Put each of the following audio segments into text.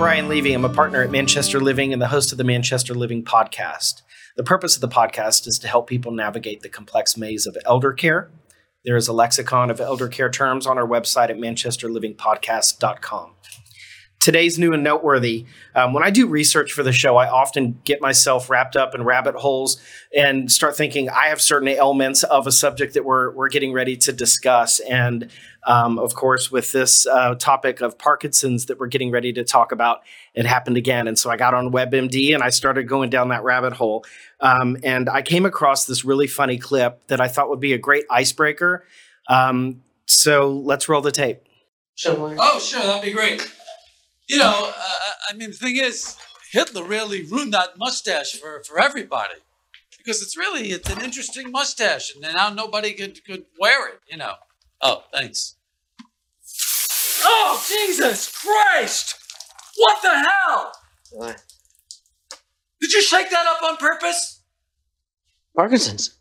Brian Levy. I'm a partner at Manchester Living and the host of the Manchester Living podcast. The purpose of the podcast is to help people navigate the complex maze of elder care. There is a lexicon of elder care terms on our website at manchesterlivingpodcast.com. Today's new and noteworthy. Um, when I do research for the show, I often get myself wrapped up in rabbit holes and start thinking I have certain elements of a subject that we're, we're getting ready to discuss. And um, of course, with this uh, topic of Parkinson's that we're getting ready to talk about, it happened again. And so I got on WebMD and I started going down that rabbit hole. Um, and I came across this really funny clip that I thought would be a great icebreaker. Um, so let's roll the tape. Oh, sure, that'd be great. You know, uh, I mean, the thing is, Hitler really ruined that mustache for, for everybody because it's really it's an interesting mustache, and now nobody could could wear it. You know. Oh, thanks. Oh, Jesus Christ! What the hell? What? Did you shake that up on purpose? Parkinson's.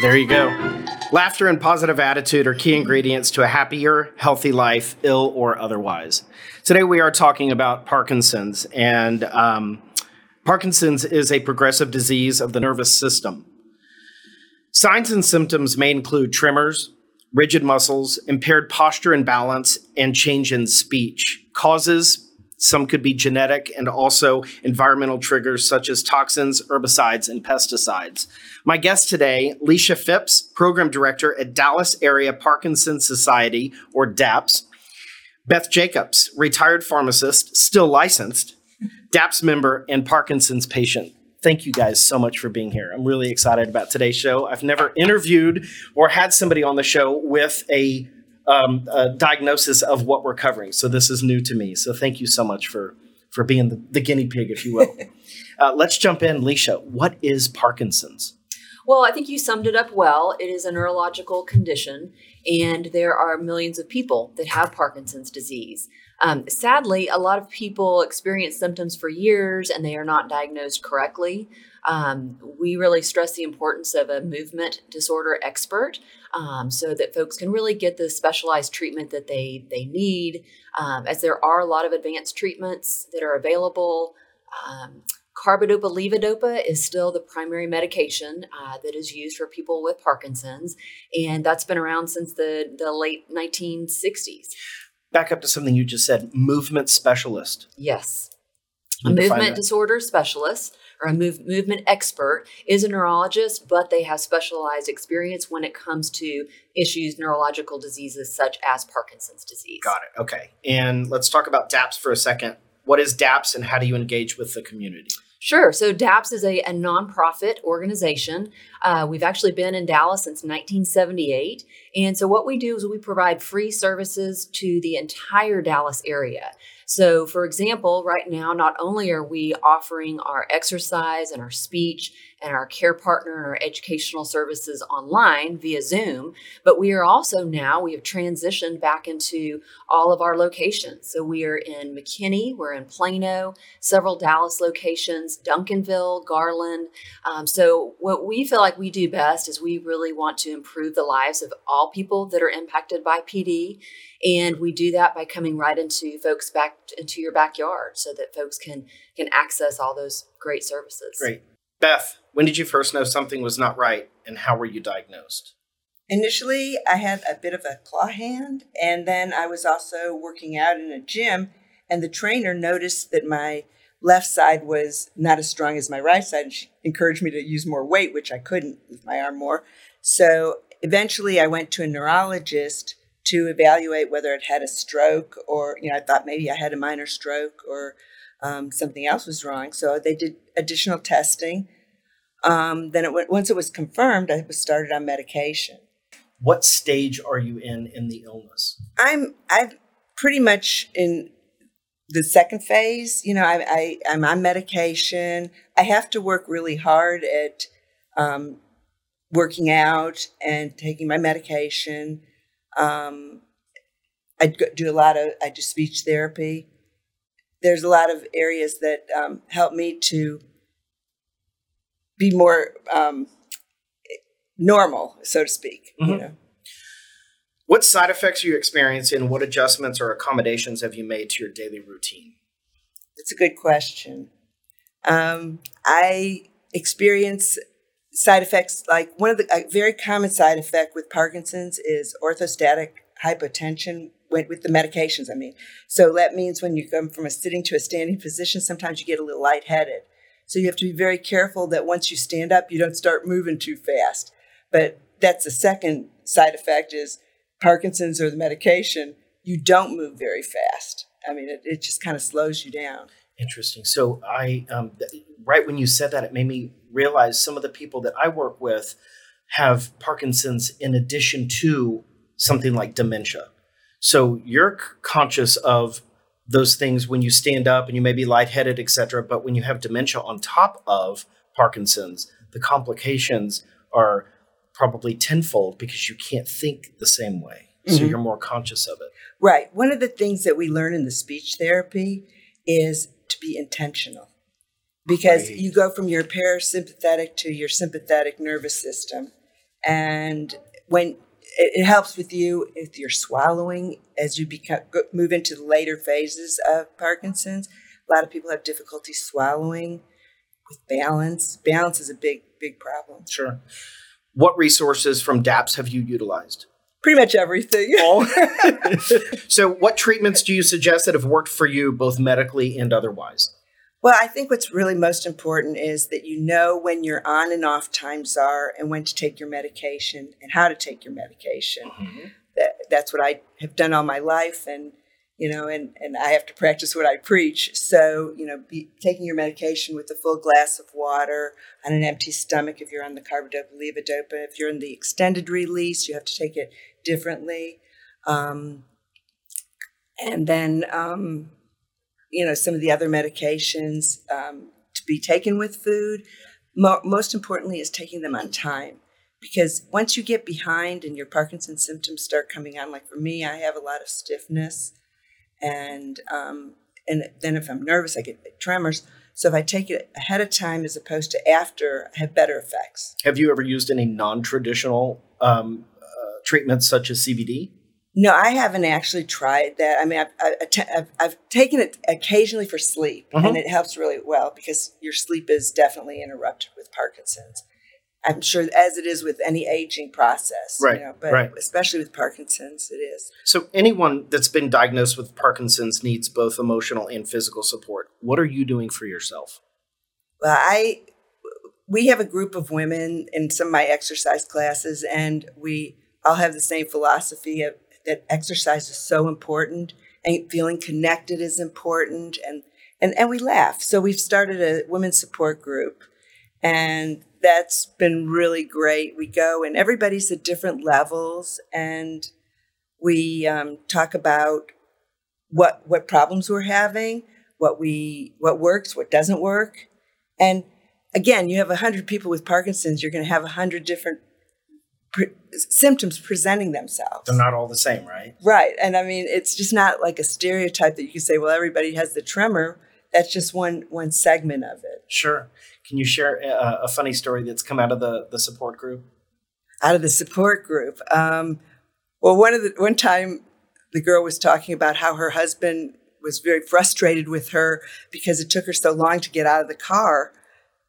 There you go. Laughter and positive attitude are key ingredients to a happier, healthy life, ill or otherwise. Today we are talking about Parkinson's, and um, Parkinson's is a progressive disease of the nervous system. Signs and symptoms may include tremors, rigid muscles, impaired posture and balance, and change in speech. Causes some could be genetic and also environmental triggers such as toxins, herbicides, and pesticides. My guest today, Leisha Phipps, Program Director at Dallas Area Parkinson's Society, or DAPS. Beth Jacobs, retired pharmacist, still licensed, DAPS member, and Parkinson's patient. Thank you guys so much for being here. I'm really excited about today's show. I've never interviewed or had somebody on the show with a um, a diagnosis of what we're covering. So this is new to me. So thank you so much for for being the, the guinea pig, if you will. uh, let's jump in, Leisha. What is Parkinson's? Well, I think you summed it up well. It is a neurological condition, and there are millions of people that have Parkinson's disease. Um, sadly, a lot of people experience symptoms for years and they are not diagnosed correctly. Um, we really stress the importance of a movement disorder expert um, so that folks can really get the specialized treatment that they, they need, um, as there are a lot of advanced treatments that are available. Um, carbidopa levodopa is still the primary medication uh, that is used for people with Parkinson's, and that's been around since the, the late 1960s. Back up to something you just said movement specialist. Yes. A movement disorder specialist or a move, movement expert is a neurologist, but they have specialized experience when it comes to issues, neurological diseases such as Parkinson's disease. Got it. Okay. And let's talk about DAPS for a second. What is DAPS and how do you engage with the community? Sure. So DAPS is a, a nonprofit organization. Uh, we've actually been in Dallas since 1978. And so what we do is we provide free services to the entire Dallas area. So, for example, right now, not only are we offering our exercise and our speech and our care partner and our educational services online via Zoom, but we are also now, we have transitioned back into all of our locations. So, we are in McKinney, we're in Plano, several Dallas locations, Duncanville, Garland. Um, so, what we feel like we do best is we really want to improve the lives of all people that are impacted by PD. And we do that by coming right into folks back into your backyard so that folks can can access all those great services. Great. Beth, when did you first know something was not right and how were you diagnosed? Initially, I had a bit of a claw hand, and then I was also working out in a gym, and the trainer noticed that my left side was not as strong as my right side, and she encouraged me to use more weight, which I couldn't with my arm more. So eventually, I went to a neurologist to evaluate whether it had a stroke, or you know, I thought maybe I had a minor stroke or um, something else was wrong. So they did additional testing. Um, then it went, once it was confirmed, I was started on medication. What stage are you in in the illness? I'm I've pretty much in the second phase. You know, I, I I'm on medication. I have to work really hard at um, working out and taking my medication. Um, I do a lot of I do speech therapy. There's a lot of areas that um, help me to be more um, normal, so to speak. You Mhm. know. What side effects are you experiencing and what adjustments or accommodations have you made to your daily routine? It's a good question. Um, I experience side effects like one of the a very common side effect with Parkinson's is orthostatic hypotension went with the medications. I mean, so that means when you come from a sitting to a standing position, sometimes you get a little lightheaded. So you have to be very careful that once you stand up, you don't start moving too fast. But that's the second side effect is Parkinson's or the medication. You don't move very fast. I mean, it, it just kind of slows you down. Interesting. So I, um, th- right when you said that, it made me realize some of the people that I work with have Parkinson's in addition to something like dementia. So you're c- conscious of those things when you stand up and you may be lightheaded, et cetera. But when you have dementia on top of Parkinson's, the complications are probably tenfold because you can't think the same way. So Mhm. you're more conscious of it. Right. One of the things that we learn in the speech therapy is to be intentional because Great. you go from your parasympathetic to your sympathetic nervous system. And when it, it helps with you if you're swallowing as you become, move into the later phases of Parkinson's. A lot of people have difficulty swallowing with balance. Balance is a big, big problem. Sure. What resources from DAPS have you utilized? Pretty much everything. so, what treatments do you suggest that have worked for you, both medically and otherwise? Well, I think what's really most important is that you know when your on and off times are and when to take your medication and how to take your medication. That, that's what I have done all my life and you know and, and I have to practice what I preach. So, you know, be, taking your medication with a full glass of water on an empty stomach if you're on the carbidopa levodopa. If you're in the extended release, you have to take it differently. Um, and then um, you know some of the other medications um, to be taken with food. Mo- most importantly is taking them on time because once you get behind and your parkinson's symptoms start coming on like for me i have a lot of stiffness. And um, and then if i'm nervous i get tremors. So if i take it ahead of time as opposed to after i have better effects. Have you ever used any non traditional um, uh, treatments such as CBD? No, I haven't actually tried that. I mean, I've, I've, I've, taken it occasionally for sleep, Mhm. and it helps really well because your sleep is definitely interrupted with Parkinson's. I'm sure, as it is with any aging process, Right, You know, but right. especially with Parkinson's, it is. So, anyone that's been diagnosed with Parkinson's needs both emotional and physical support. What are you doing for yourself? Well, I we have a group of women in some of my exercise classes, and we all have the same philosophy of, that exercise is so important, and feeling connected is important, and and and we laugh. So we've started a women's support group, and that's been really great. We go, and everybody's at different levels, and we um, talk about what what problems we're having, what we what works, what doesn't work, and again, you have 100 people with Parkinson's, you're going to have 100 different pre- symptoms presenting themselves. They're not all the same, right? Right. And I mean, it's just not like a stereotype that you can say, well, everybody has the tremor. That's just one one segment of it. Sure. Can you share a, a funny story that's come out of the, the support group? Out of the support group. Um, well, one of the one time the girl was talking about how her husband was very frustrated with her because it took her so long to get out of the car.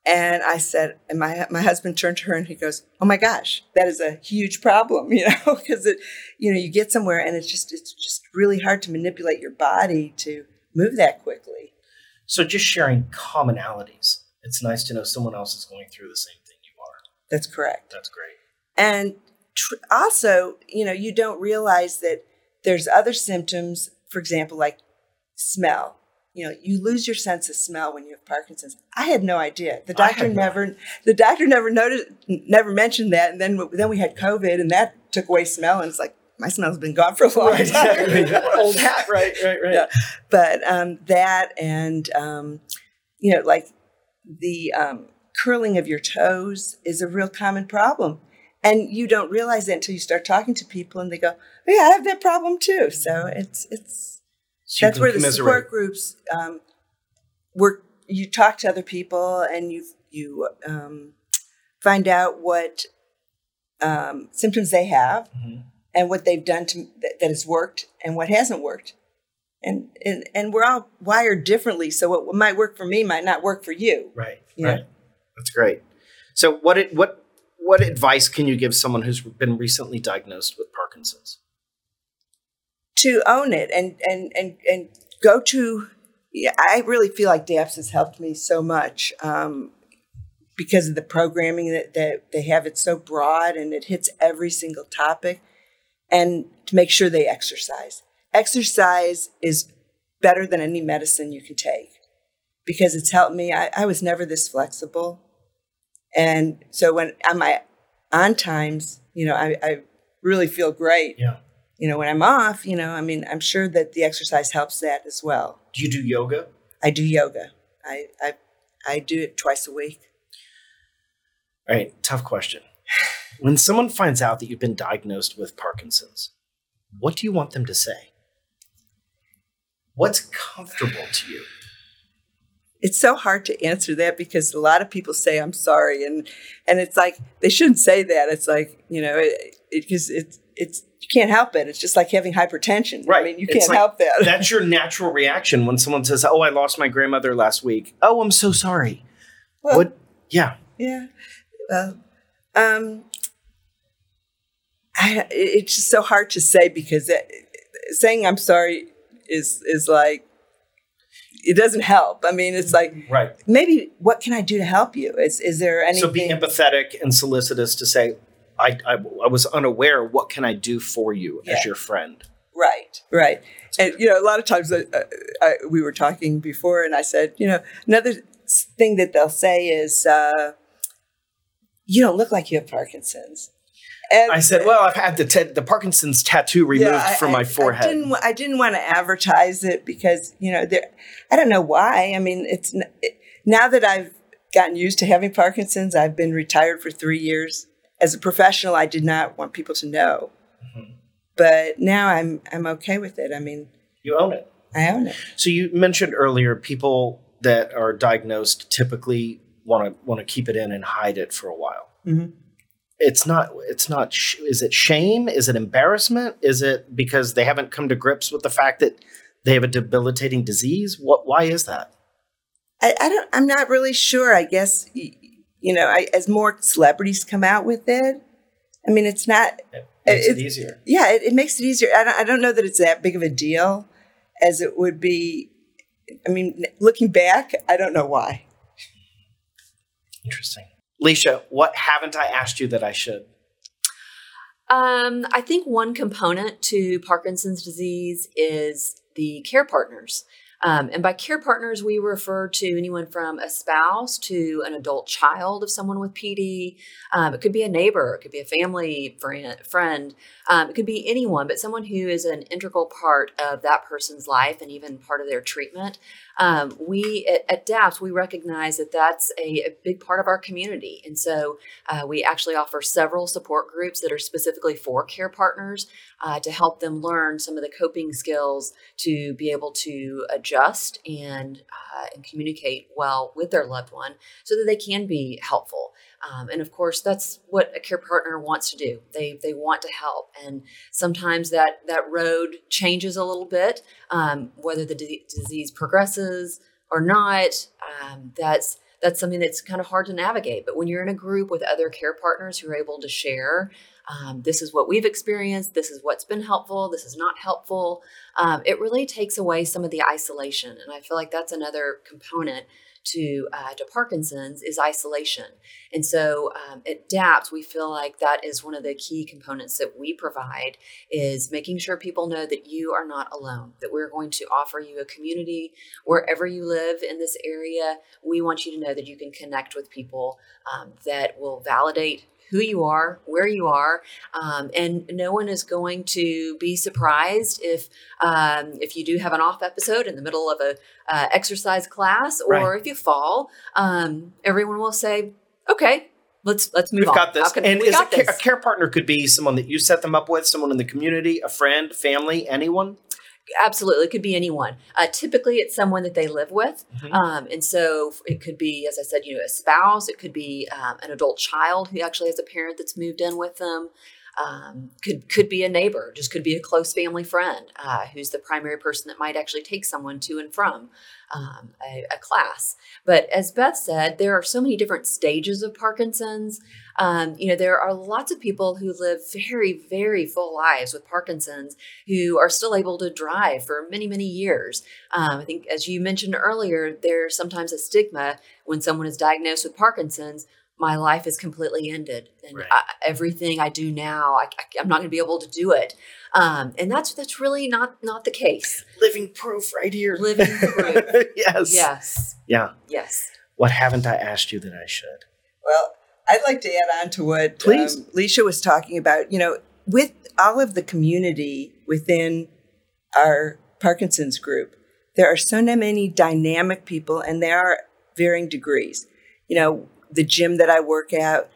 And I said, and my my husband turned to her and he goes, "Oh my gosh, that is a huge problem, you know, because it, you know, you get somewhere and it's just it's just really hard to manipulate your body to move that quickly." So, just sharing commonalities. It's nice to know someone else is going through the same thing you are. That's correct. That's great. And tr- also, you know, you don't realize that there's other symptoms, for example, like smell. You know, you lose your sense of smell when you have Parkinson's. I had no idea. The doctor never, the doctor never noticed, never mentioned that. And then, then we had COVID, and that took away smell. And it's like my smell's been gone for a long time. Old hat, right, right, right. Yeah. But um, that and um, you know, like the um, curling of your toes is a real common problem, and you don't realize that until you start talking to people, and they go, oh, "Yeah, I have that problem too." So it's it's So that's where the support groups um, work. You talk to other people, and you you um, find out what um, symptoms they have, Mhm. and what they've done to that, that has worked and what hasn't worked. And, and and we're all wired differently, so what might work for me might not work for you. Right. Yeah. Right. That's great. So what it, what what advice can you give someone who's been recently diagnosed with Parkinson's? To own it and and and and go to. Yeah, I really feel like DAPS has helped me so much um, because of the programming that, that they have. It's so broad and it hits every single topic, and to make sure they exercise. Exercise is better than any medicine you can take because it's helped me. I, I was never this flexible. And so when on my on times, you know, I, I really feel great. Yeah. You know, when I'm off, you know, I mean, I'm sure that the exercise helps that as well. Do you do yoga? I do yoga. I I, I do it twice a week. All right, tough question. When someone finds out that you've been diagnosed with Parkinson's, what do you want them to say? What's comfortable to you? It's so hard to answer that because a lot of people say I'm sorry, and and it's like they shouldn't say that. It's like you know, it because it, it's it's you can't help it. It's just like having hypertension. Right. I mean, you It's can't like- help that. That's your natural reaction when someone says, "Oh, I lost my grandmother last week." Oh, I'm so sorry. Well, what? Yeah. Yeah. Well, um, I, it's just so hard to say because it, saying I'm sorry is is like it doesn't help. I mean, it's like Right. maybe what can I do to help you? Is is there anything? So be empathetic and solicitous to say, I, I, I was unaware. What can I do for you Yeah. as your friend? Right, right. And you know, a lot of times I, I, we were talking before, and I said, you know, another thing that they'll say is, uh, "You don't look like you have Parkinson's." And I said, well, I've had the, the Parkinson's tattoo removed I- from I- my forehead. I didn't, I didn't want to advertise it because you know there. I don't know why. I mean, it's it, now that I've gotten used to having Parkinson's. I've been retired for three years. As a professional, I did not want people to know, Mm-hmm. but now I'm I'm okay with it. I mean, you own it. I own it. So you mentioned earlier people that are diagnosed typically want to want to keep it in and hide it for a while. Mhm. It's not. It's not. sh- Is it shame? Is it embarrassment? Is it because they haven't come to grips with the fact that they have a debilitating disease? What? Why is that? I, I don't. I'm not really sure. I guess y- you know, I, as more celebrities come out with it, I mean, it's not. It makes it It's- easier. Yeah, it, it makes it easier. I don't, I don't know that it's that big of a deal as it would be. I mean, looking back, I don't know why. Interesting. Leisha, what haven't I asked you that I should? Um, I think one component to Parkinson's disease is the care partners. Um, and by care partners, we refer to anyone from a spouse to an adult child of someone with PD. Um, it could be a neighbor, it could be a family friend. Um, it could be anyone, but someone who is an integral part of that person's life and even part of their treatment. Um, we at, at DAPS, we recognize that that's a, a big part of our community. And so uh, we actually offer several support groups that are specifically for care partners uh, to help them learn some of the coping skills to be able to adjust and, uh, and communicate well with their loved one so that they can be helpful. Um, and of course, that's what a care partner wants to do. They, they want to help. And sometimes that, that road changes a little bit, um, whether the d- disease progresses or not. Um, that's, that's something that's kind of hard to navigate. But when you're in a group with other care partners who are able to share, um, this is what we've experienced, this is what's been helpful, this is not helpful, um, it really takes away some of the isolation. And I feel like that's another component to uh, to Parkinson's is isolation. And so um, at DAPS, we feel like that is one of the key components that we provide is making sure people know that you are not alone, that we're going to offer you a community wherever you live in this area. We want you to know that you can connect with people um, that will validate who you are, where you are, um, and no one is going to be surprised if um, if you do have an off episode in the middle of a uh, exercise class or Right. if you fall. Um, everyone will say, "Okay, let's let's move We've on." got this. Can- and we is a, got care, a care partner could be someone that you set them up with, someone in the community, a friend, family, anyone. Absolutely, it could be anyone. Uh, typically, it's someone that they live with, Mhm. um, and so it could be, as I said, you know, a spouse. It could be um, an adult child who actually has a parent that's moved in with them. Um, could could be a neighbor, just could be a close family friend uh, who's the primary person that might actually take someone to and from um, a, a, class. But as Beth said, there are so many different stages of Parkinson's. Um, you know, there are lots of people who live very, very full lives with Parkinson's who are still able to drive for many, many years. Um, I think, as you mentioned earlier, there's sometimes a stigma when someone is diagnosed with Parkinson's my life is completely ended and Right. I, everything i do now I, am not going to be able to do it um, and that's that's really not not the case Living proof right here. Living proof. yes. yes Yeah. yes What haven't I asked you that I should? Well, I'd like to add on to what Please. um, Leisha was talking about. You know, with all of the community within our Parkinson's group, there are so many dynamic people, and there are varying degrees. You know, the gym that I work at,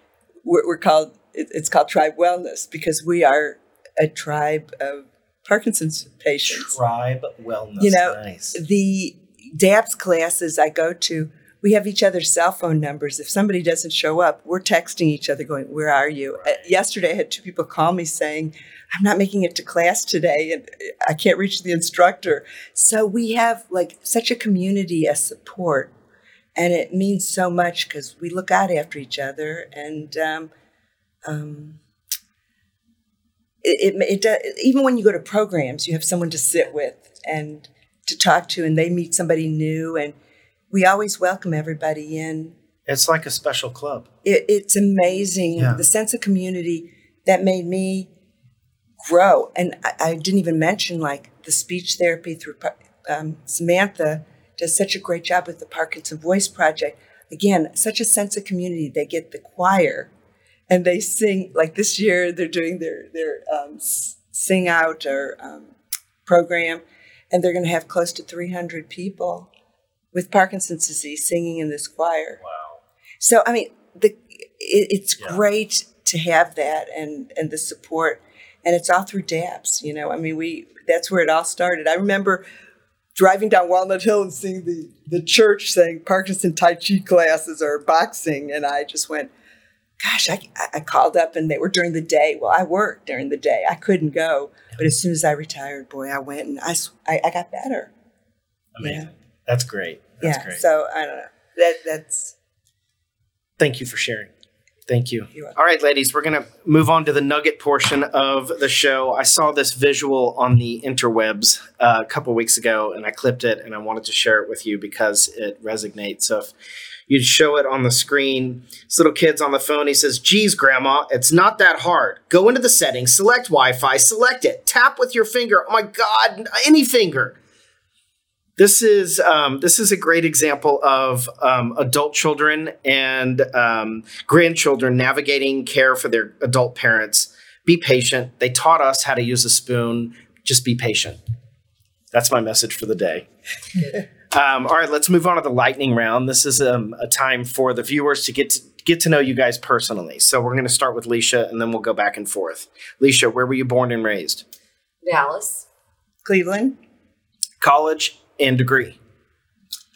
we're, we're called it's called Tribe Wellness because we are a tribe of Parkinson's patients Tribe wellness. You know, nice. the DAPS classes I go to, we have each other's cell phone numbers. If somebody doesn't show up, we're texting each other going, Where are you? Uh, yesterday, I had two people call me saying, I'm not making it to class today and I can't reach the instructor. So we have like such a community as support. And it means so much because we look out after each other. And um, um, it, it, it does, even when you go to programs, you have someone to sit with and to talk to, and they meet somebody new. And we always welcome everybody in. It's like a special club. It, it's amazing Yeah. the sense of community that made me grow. And I, I didn't even mention like the speech therapy through um, Samantha does such a great job with the Parkinson Voice Project. Again, such a sense of community. They get the choir and they sing like this year they're doing their their um, sing out or um, program and they're going to have close to 300 people with parkinson's disease singing in this choir Wow. so i mean the it, it's Yeah. great to have that and and the support and it's all through daps you know i mean we that's where it all started i remember driving down walnut hill and seeing the the church saying parkinson tai chi classes or boxing and i just went gosh, I, I called up and they were during the day. Well, I worked during the day. I couldn't go. But as soon as I retired, boy, I went and I I got better. Amazing. That's great. That's yeah. great. So I don't know. That That's, Thank you for sharing. Thank you. All right, ladies, we're going to move on to the nugget portion of the show. I saw this visual on the interwebs uh, a couple weeks ago and I clipped it and I wanted to share it with you because it resonates. So if you'd show it on the screen, this little kid's on the phone. He says, Geez, Grandma, it's not that hard. Go into the settings, select Wi Fi, select it, tap with your finger. Oh my God, any finger. This is um, this is a great example of um, adult children and um, grandchildren navigating care for their adult parents. Be patient. They taught us how to use a spoon. Just be patient. That's my message for the day. Um, all right, let's move on to the lightning round. This is um, a time for the viewers to get to get to know you guys personally. So we're going to start with Leisha, and then we'll go back and forth. Leisha, where were you born and raised? dallas Cleveland. College and degree.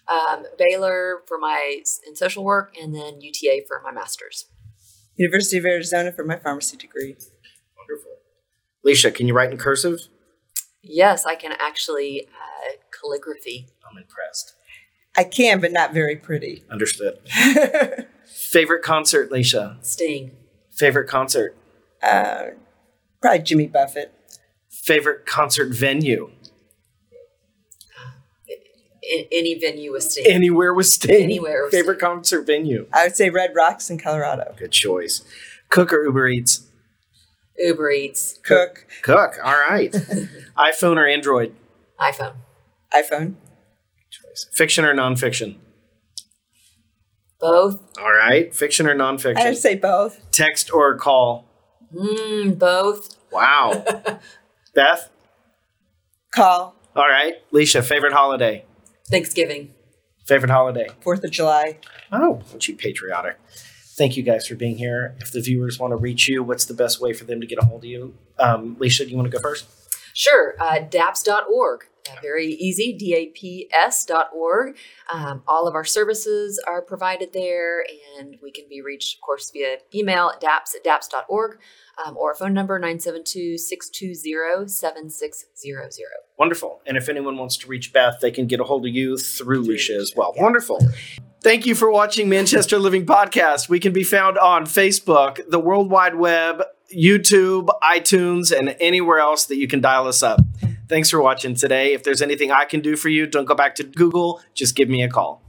um, baylor for my in social work and then uta for my master's University of Arizona for my pharmacy degree. Wonderful. Leisha, can you write in cursive? yes i can actually uh, calligraphy I'm impressed. I can, but not very pretty. Understood. Favorite concert, Leisha? sting Favorite concert? uh, probably Jimmy Buffett. Favorite concert venue? In, any venue with sting Anywhere with Sting. Anywhere with Favorite Sting. concert venue? I would say Red Rocks in Colorado. Good choice. Cook or Uber Eats? uber eats Cook, Cook. All right. iPhone or Android? iphone iPhone. Choice. Fiction or nonfiction? both All right. Fiction or nonfiction? I would say both. Text or call? mm, both Wow. Beth? Call. All right. Leisha, favorite holiday? Thanksgiving Favorite holiday? Fourth of July. Oh, aren't you patriotic? Thank you guys for being here. If the viewers want to reach you, what's the best way for them to get a hold of you? Um, Leisha, do you want to go first? Sure, uh, daps.org. Very easy, daps.org. Um, all of our services are provided there, and we can be reached, of course, via email at daps at daps.org um, or phone number 972 620 7600. Wonderful. And if anyone wants to reach Beth, they can get a hold of you through Leisha as well. Wonderful. Thank you for watching Manchester Living Podcast. We can be found on Facebook, the World Wide Web, YouTube, iTunes, and anywhere else that you can dial us up. Thanks for watching today. If there's anything I can do for you, don't go back to Google. Just give me a call.